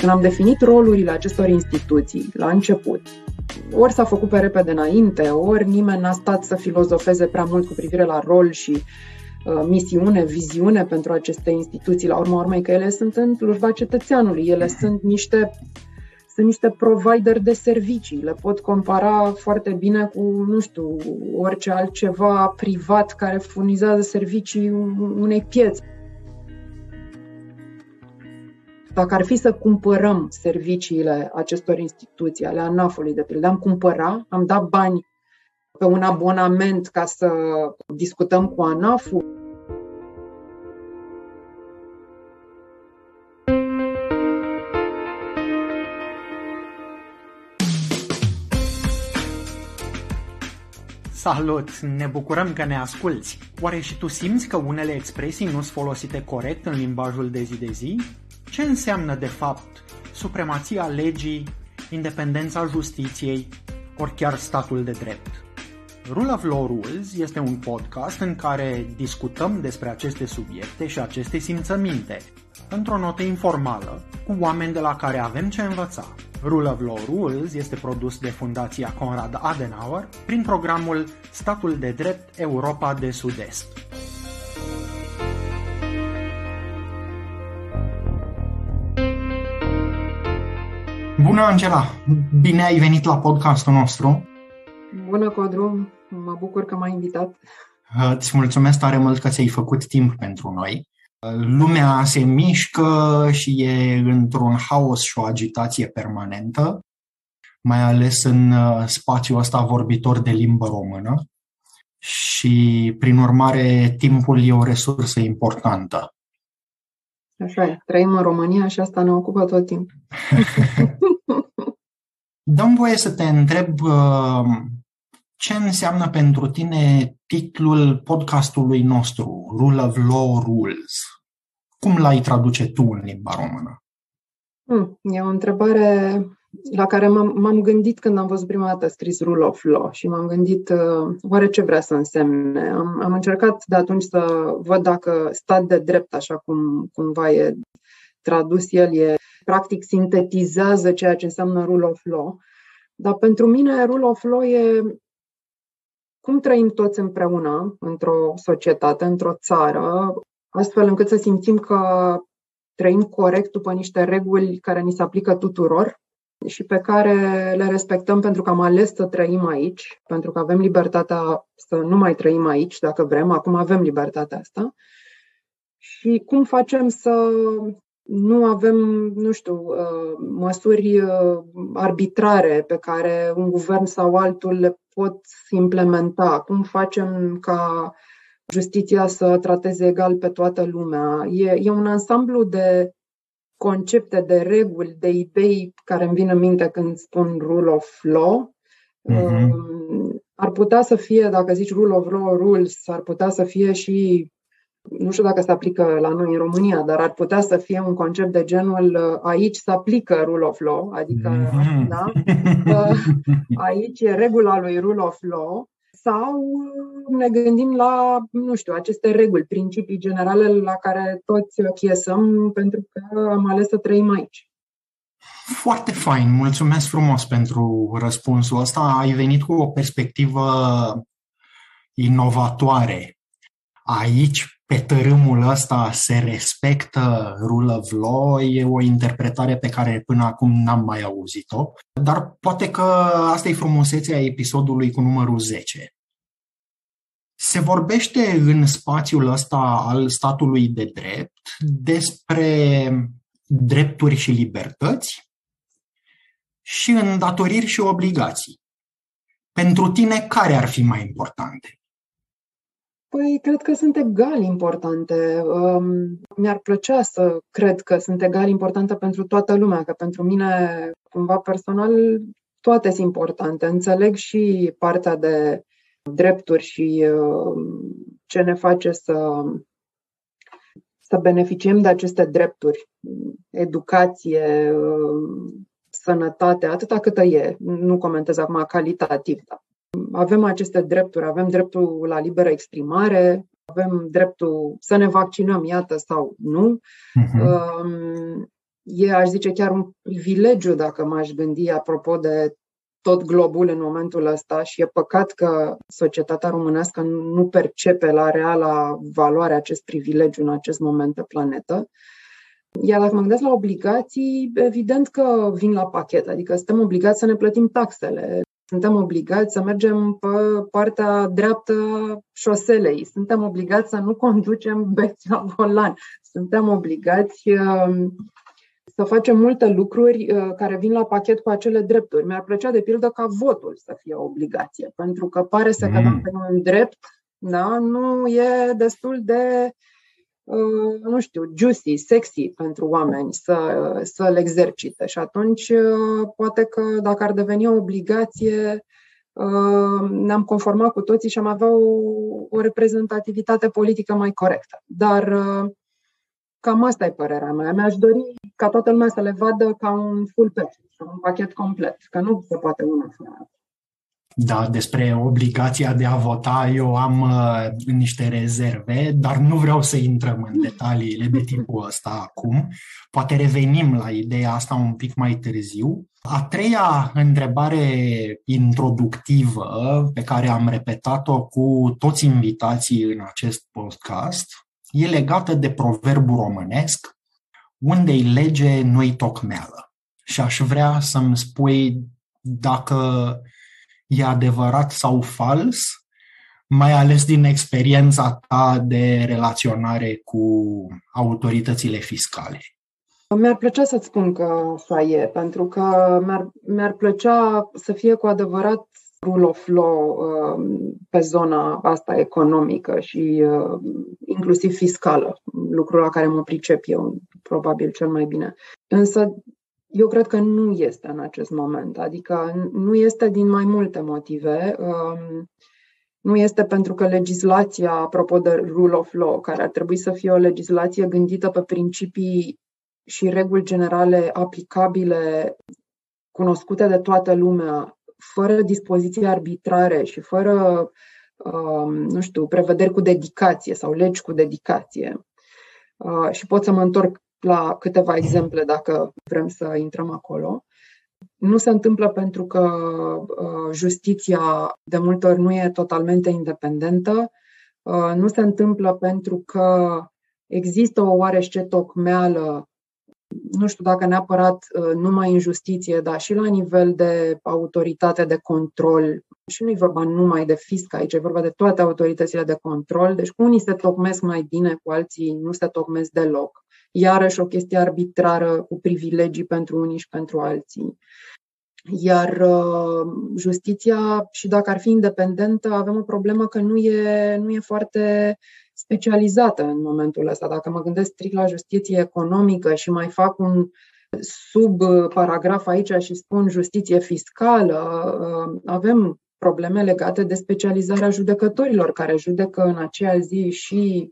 Când am definit rolurile acestor instituții la început, ori s-a făcut pe repede înainte, ori nimeni n-a stat să filozofeze prea mult cu privire la rol și uh, misiune, viziune pentru aceste instituții. La urma urmei că ele sunt în slujba cetățeanului, ele sunt niște sunt niște provider de servicii. Le pot compara foarte bine cu, nu știu, orice altceva privat care furnizează servicii unei piețe. Dacă ar fi să cumpărăm serviciile acestor instituții, ale ANAF-ului, de pildă, am cumpăra, am dat bani pe un abonament ca să discutăm cu ANAF-ul, Salut! Ne bucurăm că ne asculți! Oare și tu simți că unele expresii nu sunt folosite corect în limbajul de zi de zi? Ce înseamnă de fapt supremația legii, independența justiției, ori chiar statul de drept? Rule of Law Rules este un podcast în care discutăm despre aceste subiecte și aceste simțăminte, într-o notă informală, cu oameni de la care avem ce învăța. Rule of Law Rules este produs de Fundația Conrad Adenauer prin programul Statul de Drept Europa de Sud-Est. Bună, Angela! Bine ai venit la podcastul nostru! Bună, Codru! Mă bucur că m-ai invitat. Îți mulțumesc tare mult că ți-ai făcut timp pentru noi. Lumea se mișcă și e într-un haos și o agitație permanentă, mai ales în uh, spațiul ăsta vorbitor de limbă română și, prin urmare, timpul e o resursă importantă. Așa e, trăim în România și asta ne ocupă tot timpul. Dăm voie să te întreb uh, ce înseamnă pentru tine titlul podcastului nostru, Rule of Law Rules? Cum l-ai traduce tu în limba română? Hmm, e o întrebare la care m-am, m-am gândit când am văzut prima dată scris Rule of Law și m-am gândit uh, oare ce vrea să însemne. Am, am încercat de atunci să văd dacă stat de drept, așa cum cumva e tradus el, e practic sintetizează ceea ce înseamnă Rule of Law. Dar pentru mine Rule of Law e cum trăim toți împreună într-o societate, într-o țară, astfel încât să simțim că trăim corect după niște reguli care ni se aplică tuturor și pe care le respectăm pentru că am ales să trăim aici, pentru că avem libertatea să nu mai trăim aici, dacă vrem, acum avem libertatea asta. Și cum facem să nu avem, nu știu, uh, măsuri uh, arbitrare pe care un guvern sau altul le pot implementa? Cum facem ca justiția să trateze egal pe toată lumea? E, e un ansamblu de concepte, de reguli, de idei care îmi vin în minte când spun rule of law. Uh-huh. Ar putea să fie, dacă zici rule of law rules, ar putea să fie și nu știu dacă se aplică la noi în România, dar ar putea să fie un concept de genul uh, aici se aplică rule of law, adică mm-hmm. da? Uh, aici e regula lui rule of law, sau ne gândim la, nu știu, aceste reguli, principii generale la care toți chiesăm pentru că am ales să trăim aici. Foarte fain, mulțumesc frumos pentru răspunsul ăsta. Ai venit cu o perspectivă inovatoare. Aici pe tărâmul ăsta se respectă rule of law, e o interpretare pe care până acum n-am mai auzit-o, dar poate că asta e frumusețea episodului cu numărul 10. Se vorbește în spațiul ăsta al statului de drept despre drepturi și libertăți și îndatoriri și obligații. Pentru tine, care ar fi mai importante? Păi, cred că sunt egal importante. Um, mi-ar plăcea să cred că sunt egal importante pentru toată lumea, că pentru mine, cumva personal, toate sunt importante. Înțeleg și partea de drepturi și um, ce ne face să, să beneficiem de aceste drepturi. Educație, um, sănătate, atâta câtă e. Nu comentez acum calitativ, dar avem aceste drepturi, avem dreptul la liberă exprimare, avem dreptul să ne vaccinăm, iată, sau nu. Uh-huh. e, aș zice, chiar un privilegiu dacă m-aș gândi apropo de tot globul în momentul ăsta și e păcat că societatea românească nu percepe la reala valoare acest privilegiu în acest moment pe planetă. Iar dacă mă gândesc la obligații, evident că vin la pachet, adică suntem obligați să ne plătim taxele, suntem obligați să mergem pe partea dreaptă șoselei, suntem obligați să nu conducem beți la volan, suntem obligați um, să facem multe lucruri uh, care vin la pachet cu acele drepturi. Mi-ar plăcea, de pildă, ca votul să fie o obligație, pentru că pare să mm. că dacă un drept, da, nu e destul de, uh, nu știu, juicy, sexy pentru oameni să, să-l exercite. Și atunci, uh, poate că dacă ar deveni o obligație, ne-am conformat cu toții și am avea o, o reprezentativitate politică mai corectă. Dar Cam asta e părerea mea. Mi-aș dori ca toată lumea să le vadă ca un full package, un pachet complet, că nu se poate una fără da, despre obligația de a vota eu am uh, niște rezerve, dar nu vreau să intrăm în detaliile de tipul ăsta acum. Poate revenim la ideea asta un pic mai târziu. A treia întrebare introductivă pe care am repetat-o cu toți invitații în acest podcast e legată de proverbul românesc, unde-i lege, nu-i tocmeală. Și aș vrea să-mi spui dacă e adevărat sau fals, mai ales din experiența ta de relaționare cu autoritățile fiscale. Mi-ar plăcea să-ți spun că așa e, pentru că mi-ar, mi-ar plăcea să fie cu adevărat rule of law um, pe zona asta economică și uh, inclusiv fiscală, lucrul la care mă pricep eu probabil cel mai bine. Însă eu cred că nu este în acest moment, adică nu este din mai multe motive. Um, nu este pentru că legislația, apropo de rule of law, care ar trebui să fie o legislație gândită pe principii și reguli generale aplicabile, cunoscute de toată lumea, fără dispoziții arbitrare și fără, um, nu știu, prevederi cu dedicație sau legi cu dedicație. Uh, și pot să mă întorc la câteva exemple dacă vrem să intrăm acolo. Nu se întâmplă pentru că uh, justiția de multe ori nu e totalmente independentă, uh, nu se întâmplă pentru că există o oarește tocmeală nu știu dacă neapărat uh, numai în justiție, dar și la nivel de autoritate de control. Și nu e vorba numai de fisc aici, e vorba de toate autoritățile de control. Deci cu unii se tocmesc mai bine, cu alții nu se tocmesc deloc. Iarăși o chestie arbitrară cu privilegii pentru unii și pentru alții. Iar uh, justiția, și dacă ar fi independentă, avem o problemă că nu e, nu e foarte specializată în momentul ăsta. Dacă mă gândesc strict la justiție economică și mai fac un sub-paragraf aici și spun justiție fiscală, uh, avem probleme legate de specializarea judecătorilor care judecă în aceea zi și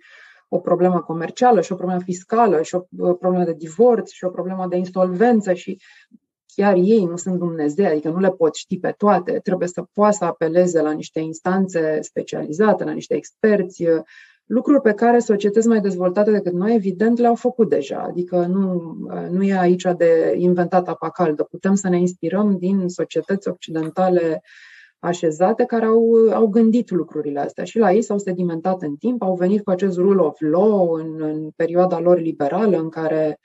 o problemă comercială și o problemă fiscală și o uh, problemă de divorț și o problemă de insolvență și chiar ei nu sunt Dumnezeu, adică nu le pot ști pe toate, trebuie să poată să apeleze la niște instanțe specializate, la niște experți, lucruri pe care societăți mai dezvoltate decât noi, evident, le-au făcut deja. Adică nu, nu e aici de inventat apa caldă. Putem să ne inspirăm din societăți occidentale așezate care au, au gândit lucrurile astea și la ei s-au sedimentat în timp, au venit cu acest rule of law în, în perioada lor liberală în care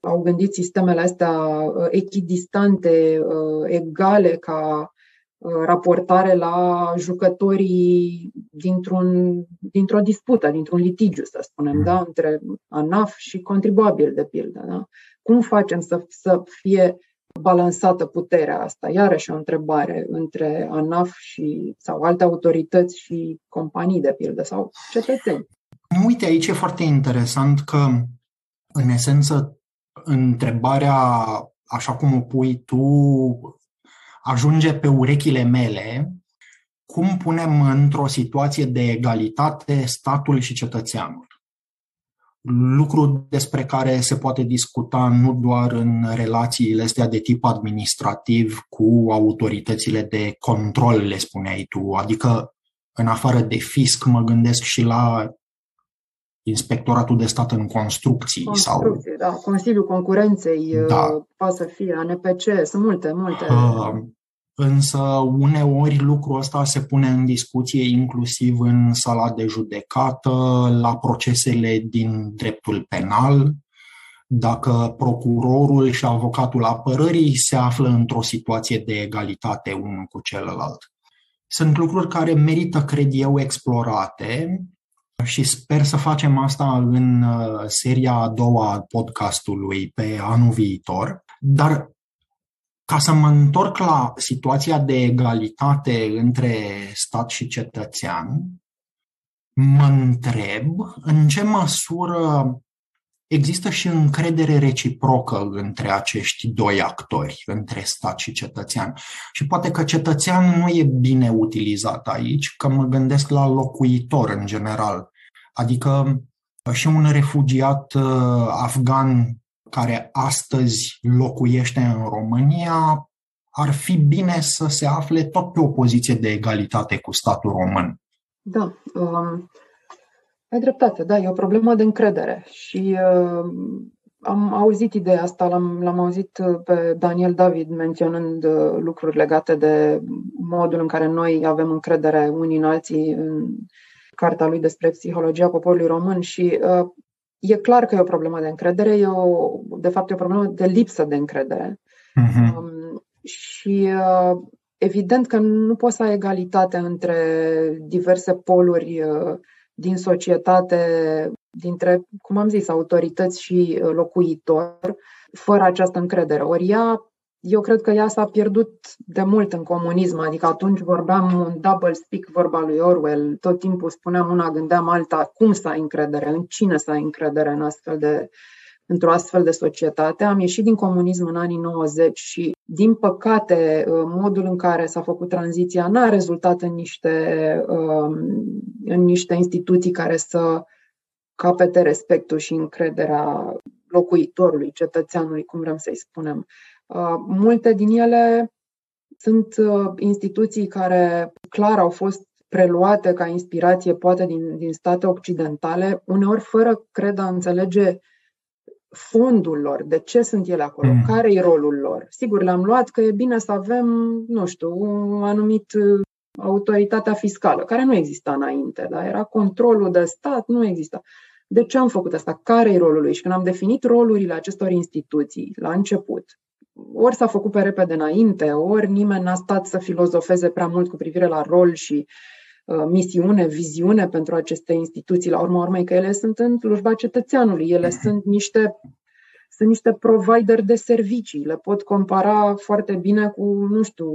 au gândit sistemele astea uh, echidistante, uh, egale ca uh, raportare la jucătorii dintr-un, dintr-o dispută, dintr-un litigiu, să spunem, mm. da? între ANAF și contribuabil, de pildă. Da? Cum facem să, să fie balansată puterea asta? Iarăși o întrebare între ANAF și, sau alte autorități și companii, de pildă, sau cetățeni. Uite, aici e foarte interesant că, în esență, întrebarea, așa cum o pui tu, ajunge pe urechile mele, cum punem într-o situație de egalitate statul și cetățeanul. Lucru despre care se poate discuta nu doar în relațiile astea de tip administrativ cu autoritățile de control, le spuneai tu, adică în afară de fisc mă gândesc și la Inspectoratul de Stat în Construcții. Construcții, sau... da. Consiliul Concurenței da. poate să fie, ANPC, sunt multe, multe. Uh, însă uneori lucrul ăsta se pune în discuție inclusiv în sala de judecată, la procesele din dreptul penal, dacă procurorul și avocatul apărării se află într-o situație de egalitate unul cu celălalt. Sunt lucruri care merită, cred eu, explorate și sper să facem asta în uh, seria a doua a podcastului pe anul viitor. Dar ca să mă întorc la situația de egalitate între stat și cetățean, mă întreb în ce măsură există și încredere reciprocă între acești doi actori, între stat și cetățean. Și poate că cetățean nu e bine utilizat aici, că mă gândesc la locuitor în general. Adică și un refugiat uh, afgan care astăzi locuiește în România ar fi bine să se afle tot pe o poziție de egalitate cu statul român. Da, um, ai dreptate, da, e o problemă de încredere și uh, am auzit ideea asta, l-am, l-am auzit uh, pe Daniel David menționând uh, lucruri legate de modul în care noi avem încredere unii în alții în cartea lui despre psihologia poporului român și uh, e clar că e o problemă de încredere, e o, de fapt e o problemă de lipsă de încredere. Uh-huh. Um, și uh, evident că nu poți să ai egalitate între diverse poluri uh, din societate, dintre, cum am zis, autorități și uh, locuitori, fără această încredere. Ori ea, eu cred că ea s-a pierdut de mult în comunism, adică atunci vorbeam un double speak, vorba lui Orwell, tot timpul spuneam una, gândeam alta, cum să ai încredere, în cine să ai încredere în astfel de, într-o astfel de societate. Am ieșit din comunism în anii 90 și, din păcate, uh, modul în care s-a făcut tranziția n-a rezultat în niște, um, în niște instituții care să capete respectul și încrederea locuitorului, cetățeanului, cum vrem să-i spunem. Uh, multe din ele sunt uh, instituții care clar au fost preluate ca inspirație, poate din, din state occidentale, uneori fără, cred, a înțelege fondul lor, de ce sunt ele acolo, mm. care e rolul lor. Sigur, le-am luat că e bine să avem, nu știu, un anumit uh, autoritatea fiscală, care nu exista înainte, dar era controlul de stat, nu exista. De ce am făcut asta? Care e rolul lui? Și când am definit rolurile acestor instituții la început, ori s-a făcut pe repede înainte, ori nimeni n-a stat să filozofeze prea mult cu privire la rol și uh, misiune, viziune pentru aceste instituții. La urma urmei că ele sunt în slujba cetățeanului, ele sunt niște sunt niște provider de servicii. Le pot compara foarte bine cu, nu știu,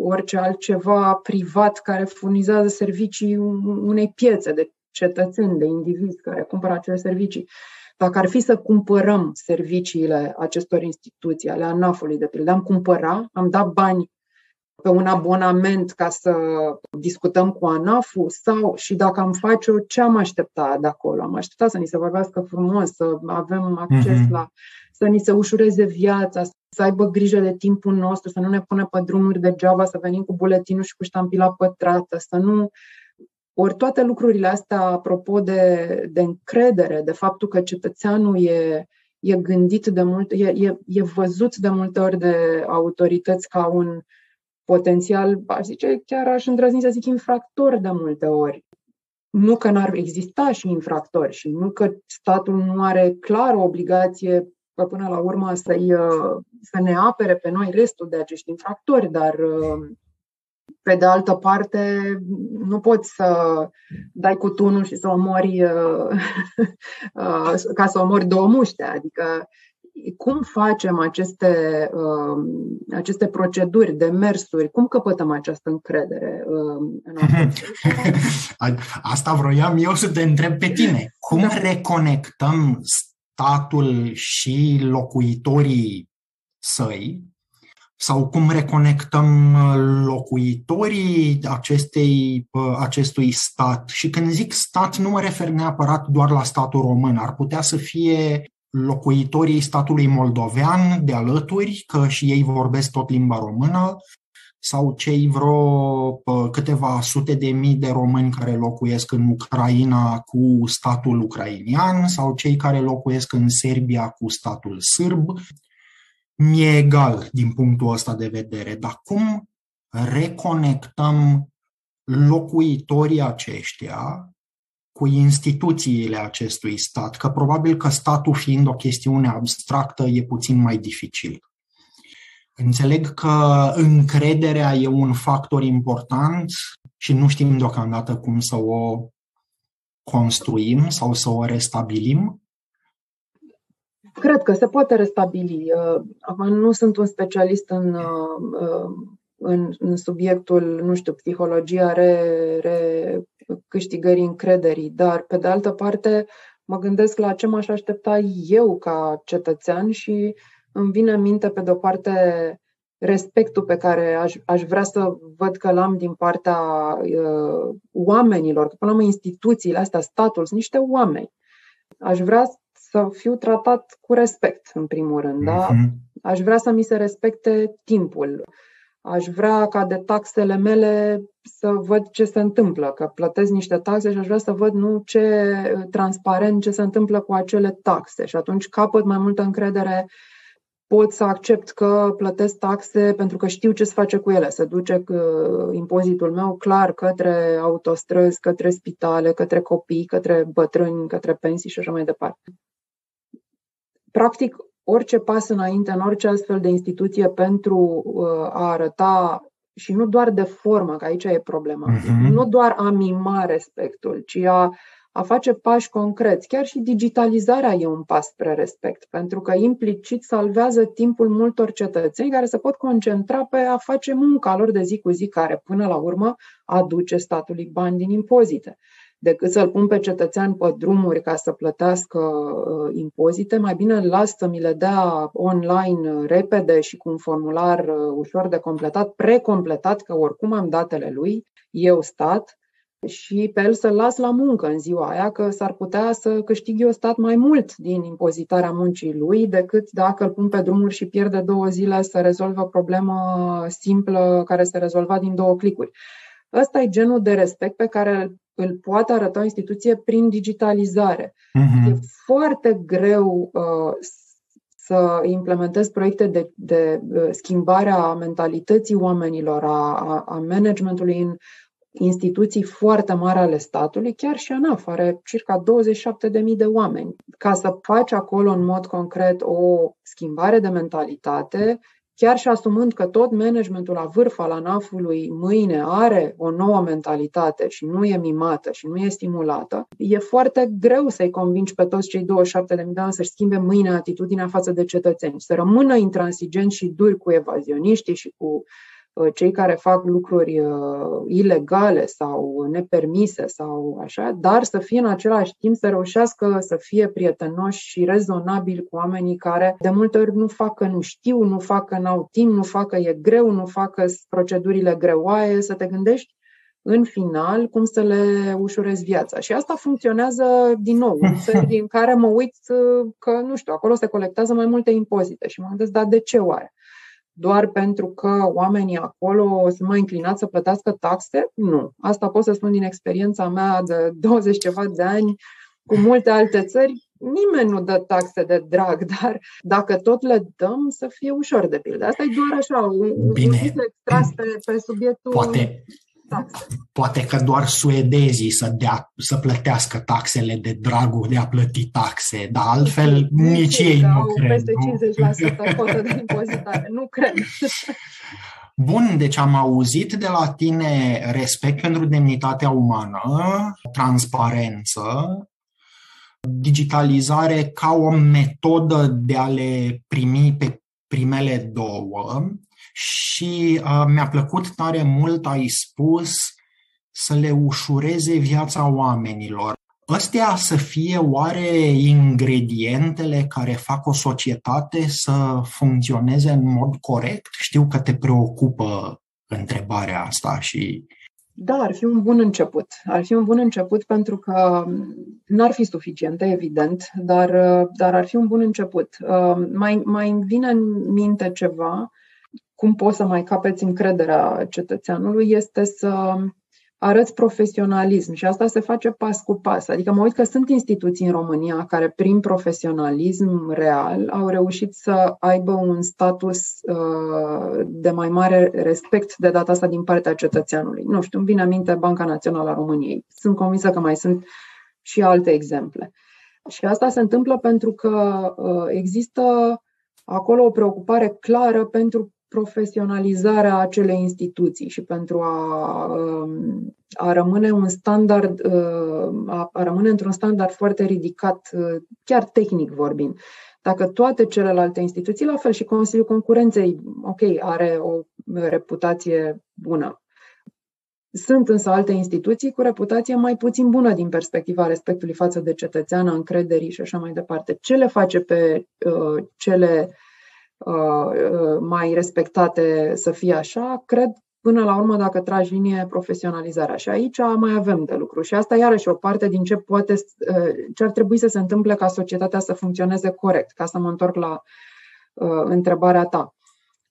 orice altceva privat care furnizează servicii unei piețe de cetățeni, de indivizi care cumpără acele servicii. Dacă ar fi să cumpărăm serviciile acestor instituții, ale ANAF-ului, de pildă, am cumpăra, am dat bani pe un abonament ca să discutăm cu ANAF-ul sau și dacă am face-o, ce am aștepta de acolo? Am aștepta să ni se vorbească frumos, să avem acces mm-hmm. la, să ni se ușureze viața, să aibă grijă de timpul nostru, să nu ne pună pe drumuri degeaba, să venim cu buletinul și cu ștampila pătrată, să nu ori toate lucrurile astea, apropo de, de încredere, de faptul că cetățeanul e, e gândit de mult, e, e, e văzut de multe ori de autorități ca un potențial, aș zice, chiar aș îndrăzni să zic infractor de multe ori. Nu că n-ar exista și infractori și nu că statul nu are clar o obligație până la urmă să să ne apere pe noi restul de acești infractori, dar pe de altă parte, nu poți să dai cu tunul și să omori, uh, uh, ca să omori două muște. Adică, cum facem aceste, uh, aceste proceduri, demersuri, cum căpătăm această încredere în Asta vroiam eu să te întreb pe tine. Cum da. reconectăm statul și locuitorii săi sau cum reconectăm uh, locuitorii acestei, uh, acestui stat. Și când zic stat, nu mă refer neapărat doar la statul român. Ar putea să fie locuitorii statului moldovean de alături, că și ei vorbesc tot limba română, sau cei vreo câteva sute de mii de români care locuiesc în Ucraina cu statul ucrainian sau cei care locuiesc în Serbia cu statul sârb. Mi-e egal din punctul ăsta de vedere, dar cum reconectăm locuitorii aceștia cu instituțiile acestui stat, că probabil că statul fiind o chestiune abstractă e puțin mai dificil. Înțeleg că încrederea e un factor important și nu știm deocamdată cum să o construim sau să o restabilim. Cred că se poate restabili. Uh, nu sunt un specialist în, uh, uh, în, în subiectul, nu știu, psihologia re, re câștigării încrederii, dar pe de altă parte mă gândesc la ce m-aș aștepta eu ca cetățean și îmi vine în minte, pe de-o parte, respectul pe care aș, aș vrea să văd că l-am din partea uh, oamenilor, că până la urmă instituțiile astea, statul, sunt niște oameni. Aș vrea să fiu tratat cu respect, în primul rând, uh-huh. da? Mhm. Aș vrea să mi se respecte timpul. Aș vrea ca de taxele mele să văd ce se întâmplă, că plătesc niște taxe și aș vrea să văd nu ce transparent ce se întâmplă cu acele taxe și atunci capăt mai multă încredere pot să accept că plătesc taxe pentru că știu ce se face cu ele. Se duce uh, impozitul meu clar către autostrăzi, către spitale, către copii, către bătrâni, către pensii și așa mai departe. Practic, orice pas înainte în orice astfel de instituție pentru uh, a arăta și nu doar de formă, că aici e problema, uh-huh. nu doar a mima respectul, ci a a face pași concreți. Chiar și digitalizarea e un pas spre respect, pentru că implicit salvează timpul multor cetățeni care se pot concentra pe a face munca lor de zi cu zi, care până la urmă aduce statului bani din impozite. Decât să-l pun pe cetățean pe drumuri ca să plătească uh, impozite, mai bine las să mi le dea online repede și cu un formular uh, ușor de completat, precompletat, că oricum am datele lui, eu stat, și pe el să-l las la muncă în ziua aia, că s-ar putea să câștig eu stat mai mult din impozitarea muncii lui decât dacă îl pun pe drumuri și pierde două zile să rezolvă o problemă simplă care se rezolva din două clicuri. Ăsta e genul de respect pe care îl poate arăta o instituție prin digitalizare. Uh-huh. E foarte greu uh, să implementezi proiecte de, de uh, schimbare a mentalității oamenilor, a, a, a managementului în instituții foarte mari ale statului, chiar și ANAF are circa 27.000 de oameni. Ca să faci acolo în mod concret o schimbare de mentalitate, chiar și asumând că tot managementul la vârf al ANAF-ului mâine are o nouă mentalitate și nu e mimată și nu e stimulată, e foarte greu să-i convingi pe toți cei 27.000 de oameni să-și schimbe mâine atitudinea față de cetățeni, să rămână intransigenți și duri cu evazioniștii și cu Uh, cei care fac lucruri uh, ilegale sau nepermise sau așa, dar să fie în același timp să reușească să fie prietenoși și rezonabili cu oamenii care de multe ori nu fac că nu știu, nu fac că n-au timp, nu fac că e greu, nu fac că procedurile greoaie, să te gândești în final cum să le ușurezi viața. Și asta funcționează din nou în țări în care mă uit uh, că, nu știu, acolo se colectează mai multe impozite și mă gândesc, dar de ce oare? Doar pentru că oamenii acolo sunt mai inclinați să plătească taxe? Nu. Asta pot să spun din experiența mea de 20 ceva de ani cu multe alte țări. Nimeni nu dă taxe de drag, dar dacă tot le dăm, să fie ușor de pildă. Asta e doar așa, un, Bine. un extras pe, pe subiectul Poate, taxe. Poate că doar suedezii să, dea, să plătească taxele de dragul de a plăti taxe, dar altfel nici, nici ei nu au cred. peste 50% cotă de impozitare, nu cred. Bun, deci am auzit de la tine respect pentru demnitatea umană, transparență, digitalizare ca o metodă de a le primi pe primele două și uh, mi-a plăcut tare mult, ai spus, să le ușureze viața oamenilor. Astea să fie oare ingredientele care fac o societate să funcționeze în mod corect? Știu că te preocupă întrebarea asta și da, ar fi un bun început. Ar fi un bun început pentru că n-ar fi suficiente, evident, dar, dar ar fi un bun început. Uh, mai, mai vine în minte ceva cum poți să mai capeți încrederea cetățeanului este să arăți profesionalism și asta se face pas cu pas. Adică mă uit că sunt instituții în România care prin profesionalism real au reușit să aibă un status uh, de mai mare respect de data asta din partea cetățeanului. Nu știu, îmi vine aminte Banca Națională a României. Sunt convinsă că mai sunt și alte exemple. Și asta se întâmplă pentru că uh, există acolo o preocupare clară pentru profesionalizarea acelei instituții și pentru a, um, a rămâne un standard, uh, a, a rămâne într-un standard foarte ridicat, uh, chiar tehnic vorbind. Dacă toate celelalte instituții, la fel și Consiliul Concurenței, ok, are o reputație bună. Sunt însă alte instituții cu reputație mai puțin bună din perspectiva respectului față de cetățean, încrederii și așa mai departe. Ce le face pe uh, cele uh, Uh, uh, mai respectate să fie așa, cred până la urmă dacă tragi linie profesionalizarea. Și aici mai avem de lucru. Și asta iarăși o parte din ce poate, uh, ce ar trebui să se întâmple ca societatea să funcționeze corect, ca să mă întorc la uh, întrebarea ta.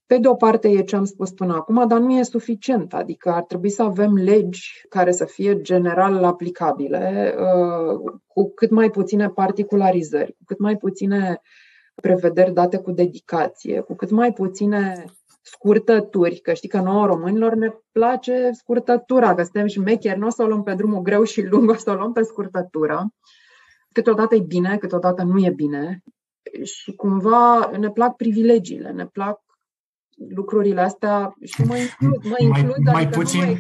Pe de o parte e ce am spus până acum, dar nu e suficient. Adică ar trebui să avem legi care să fie general aplicabile, uh, cu cât mai puține particularizări, cu cât mai puține uh, prevederi date cu dedicație, cu cât mai puține scurtături, că știi că nouă românilor ne place scurtătura, că suntem și mecheri, nu o să o luăm pe drumul greu și lung, o să o luăm pe scurtătură. Câteodată e bine, câteodată nu e bine și cumva ne plac privilegiile, ne plac lucrurile astea și mă includ, mă includ mai, mai puțin,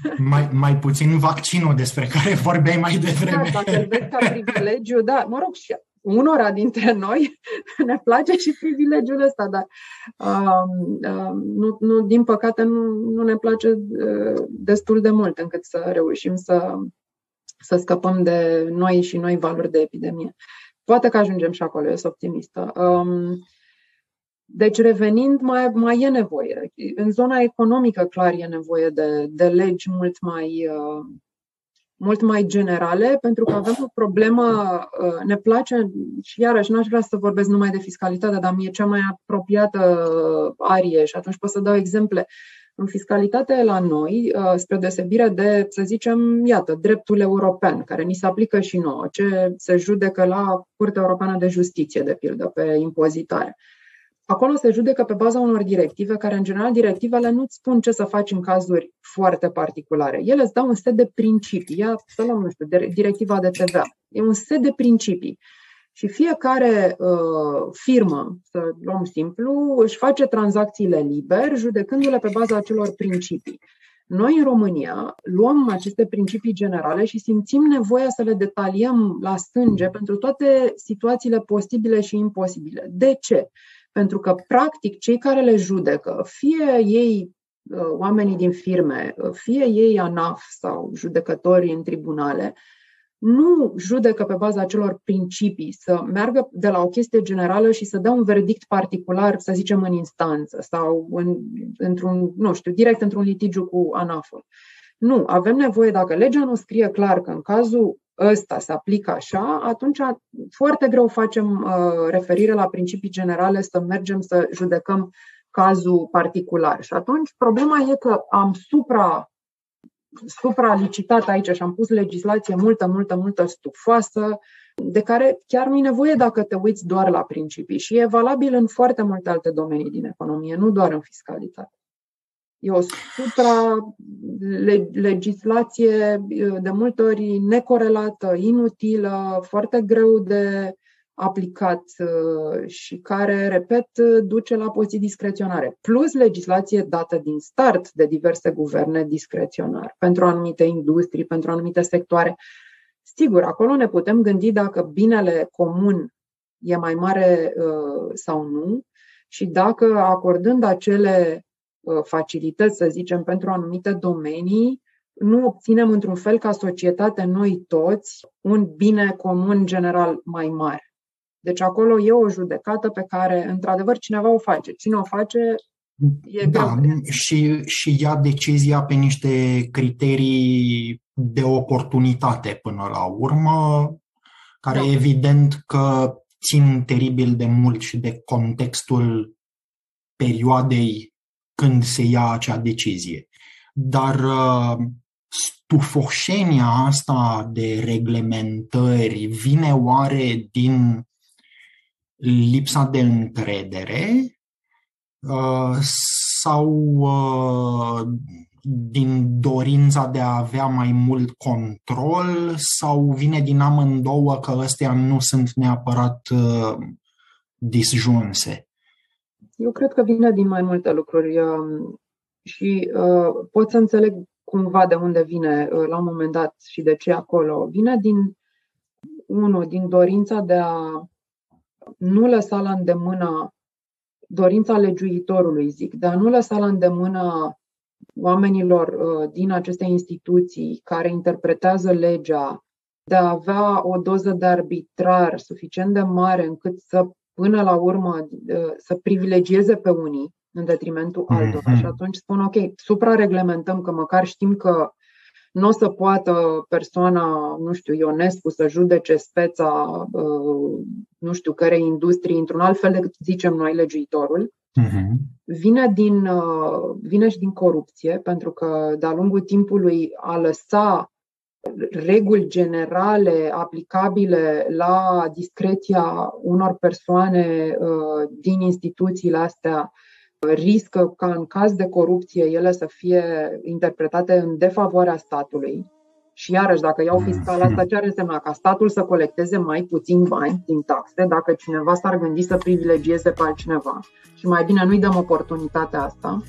mă mai, mai puțin vaccinul despre care vorbeai mai devreme. Da, dacă vezi ca privilegiu, da, mă rog, și unora dintre noi ne place și privilegiul ăsta, dar uh, uh, nu, nu, din păcate nu, nu ne place uh, destul de mult încât să reușim să, să scăpăm de noi și noi valori de epidemie. Poate că ajungem și acolo, eu sunt optimistă. Um, deci, revenind, mai, mai e nevoie. În zona economică, clar, e nevoie de, de legi mult mai, uh, mult mai generale, pentru că avem o problemă, uh, ne place, și iarăși n-aș vrea să vorbesc numai de fiscalitate, dar mie cea mai apropiată arie și atunci pot să dau exemple. În fiscalitate la noi, uh, spre deosebire de, să zicem, iată, dreptul european, care ni se aplică și nouă, ce se judecă la Curtea Europeană de Justiție, de pildă, pe impozitare. Acolo se judecă pe baza unor directive, care în general directivele nu-ți spun ce să faci în cazuri foarte particulare. Ele îți dau un set de principii. Ia să luăm, nu știu, directiva de TVA. E un set de principii. Și fiecare uh, firmă, să luăm simplu, își face tranzacțiile liber, judecându-le pe baza acelor principii. Noi, în România, luăm aceste principii generale și simțim nevoia să le detaliem la stânge pentru toate situațiile posibile și imposibile. De ce? Pentru că, practic, cei care le judecă, fie ei uh, oamenii din firme, uh, fie ei ANAF sau judecătorii în tribunale, nu judecă pe baza acelor principii, să meargă de la o chestie generală și să dea un verdict particular, să zicem, în instanță sau în, într-un, nu știu, direct într-un litigiu cu ANAF-ul. Nu, avem nevoie, dacă legea nu scrie clar că în cazul ăsta se aplică așa, atunci foarte greu facem uh, referire la principii generale să mergem să judecăm cazul particular. Și atunci problema e că am supra supralicitat aici și am pus legislație multă, multă, multă stufoasă, de care chiar nu e nevoie dacă te uiți doar la principii. Și e valabil în foarte multe alte domenii din economie, nu doar în fiscalitate. E o supra-legislație de multe ori necorelată, inutilă, foarte greu de aplicat și care, repet, duce la poziții discreționare. Plus legislație dată din start de diverse guverne discreționar pentru anumite industrii, pentru anumite sectoare. Sigur, acolo ne putem gândi dacă binele comun e mai mare sau nu și dacă acordând acele Uh, facilități, să zicem, pentru anumite domenii, nu obținem într-un fel ca societate noi toți un bine comun general mai mare. Deci acolo e o judecată pe care, într-adevăr, cineva o face. Cine o face, e da, greu. și, și ia decizia pe niște criterii de oportunitate până la urmă, care da. evident că țin teribil de mult și de contextul perioadei când se ia acea decizie. Dar stufoșenia asta de reglementări vine oare din lipsa de încredere sau din dorința de a avea mai mult control sau vine din amândouă că ăstea nu sunt neapărat uh, disjunse? Eu cred că vine din mai multe lucruri um, și uh, pot să înțeleg cumva de unde vine uh, la un moment dat și de ce acolo. Vine din, unul, din dorința de a nu lăsa la îndemână dorința legiuitorului, zic, de a nu lăsa la îndemână oamenilor uh, din aceste instituții care interpretează legea de a avea o doză de arbitrar suficient de mare încât să, până la urmă, uh, să privilegieze pe unii în detrimentul mhm. altora. Mm-hmm. Și atunci spun, ok, suprareglementăm că măcar știm că nu o să poată persoana, nu știu, Ionescu să judece speța, uh, nu știu, care industrie într-un alt fel decât zicem noi legiuitorul. Uh-huh. Vine, din, uh, vine și din corupție, pentru că de-a lungul timpului a lăsa reguli generale aplicabile la discreția unor persoane uh, din instituțiile astea riscă ca în caz de corupție ele să fie interpretate în defavoarea statului. Și iarăși, dacă iau fiscal, asta ce ar însemna? Ca statul să colecteze mai puțin bani din taxe dacă cineva s-ar gândi să privilegieze pe altcineva. Și mai bine nu-i dăm oportunitatea asta.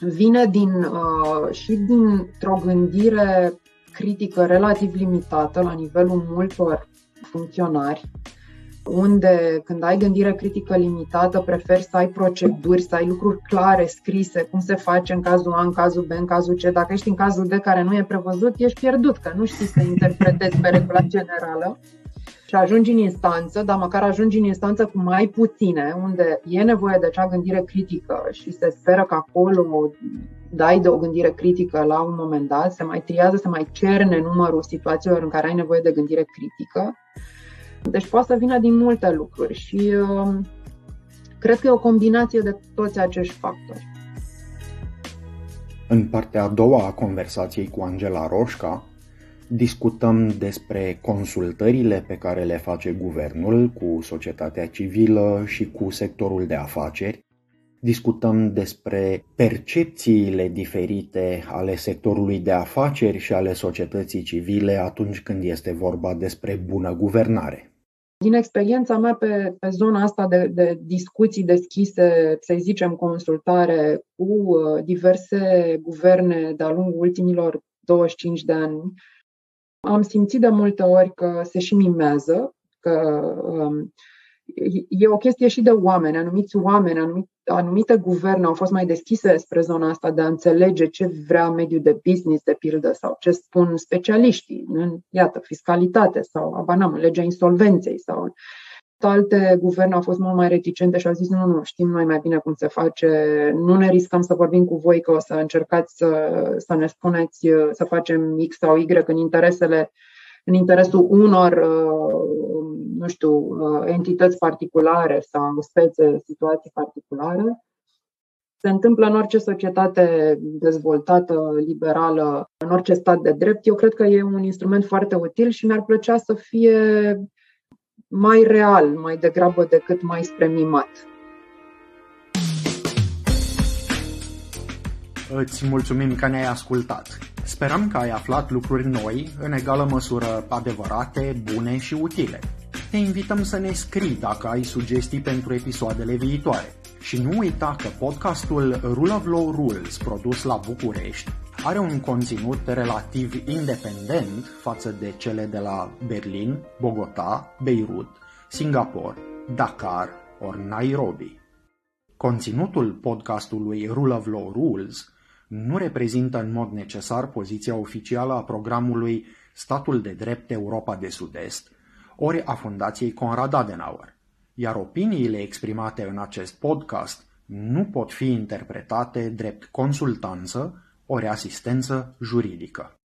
Vine din, uh, și dintr-o gândire critică relativ limitată la nivelul multor funcționari unde când ai gândire critică limitată, preferi să ai proceduri, să ai lucruri clare, scrise, cum se face în cazul A, în cazul B, în cazul C. Dacă ești în cazul D care nu e prevăzut, ești pierdut, că nu știi să interpretezi pe regula generală și ajungi în instanță, dar măcar ajungi în instanță cu mai puține, unde e nevoie de acea gândire critică și se speră că acolo dai de o gândire critică la un moment dat, se mai triază, se mai cerne numărul situațiilor în care ai nevoie de gândire critică deci poate să vină din multe lucruri și uh, cred că e o combinație de toți acești factori. În partea a doua a conversației cu Angela Roșca, discutăm despre consultările pe care le face guvernul cu societatea civilă și cu sectorul de afaceri. Discutăm despre percepțiile diferite ale sectorului de afaceri și ale societății civile atunci când este vorba despre bună guvernare. Din experiența mea pe, pe zona asta de, de discuții deschise, să zicem consultare cu uh, diverse guverne de-a lungul ultimilor 25 de ani, am simțit de multe ori că se și mimează, că um, e o chestie și de oameni, anumiți oameni, anumit, anumite guverne au fost mai deschise spre zona asta de a înțelege ce vrea mediul de business, de pildă, sau ce spun specialiștii, în, iată, fiscalitate sau, abanam, în legea insolvenței sau alte guverne au fost mult mai reticente și au zis nu, nu, știm noi mai bine cum se face, nu ne riscăm să vorbim cu voi că o să încercați să, să ne spuneți să facem X sau Y în interesele în interesul unor, uh, nu știu, uh, entități particulare sau spețe, situații particulare. Se întâmplă în orice societate dezvoltată, liberală, în orice stat de drept. Eu cred că e un instrument foarte util și mi-ar plăcea să fie mai real, mai degrabă decât mai spre mimat. Îți mulțumim că ne-ai ascultat. Sperăm că ai aflat lucruri noi, în egală măsură adevărate, bune și utile. Te invităm să ne scrii dacă ai sugestii pentru episoadele viitoare. Și nu uita că podcastul Rule of Law Rules, produs la București, are un conținut relativ independent față de cele de la Berlin, Bogota, Beirut, Singapore, Dakar ori Nairobi. Conținutul podcastului Rule of Law Rules nu reprezintă în mod necesar poziția oficială a programului Statul de Drept Europa de Sud-Est, ori a Fundației Conrad Adenauer, iar opiniile exprimate în acest podcast nu pot fi interpretate drept consultanță ori asistență juridică.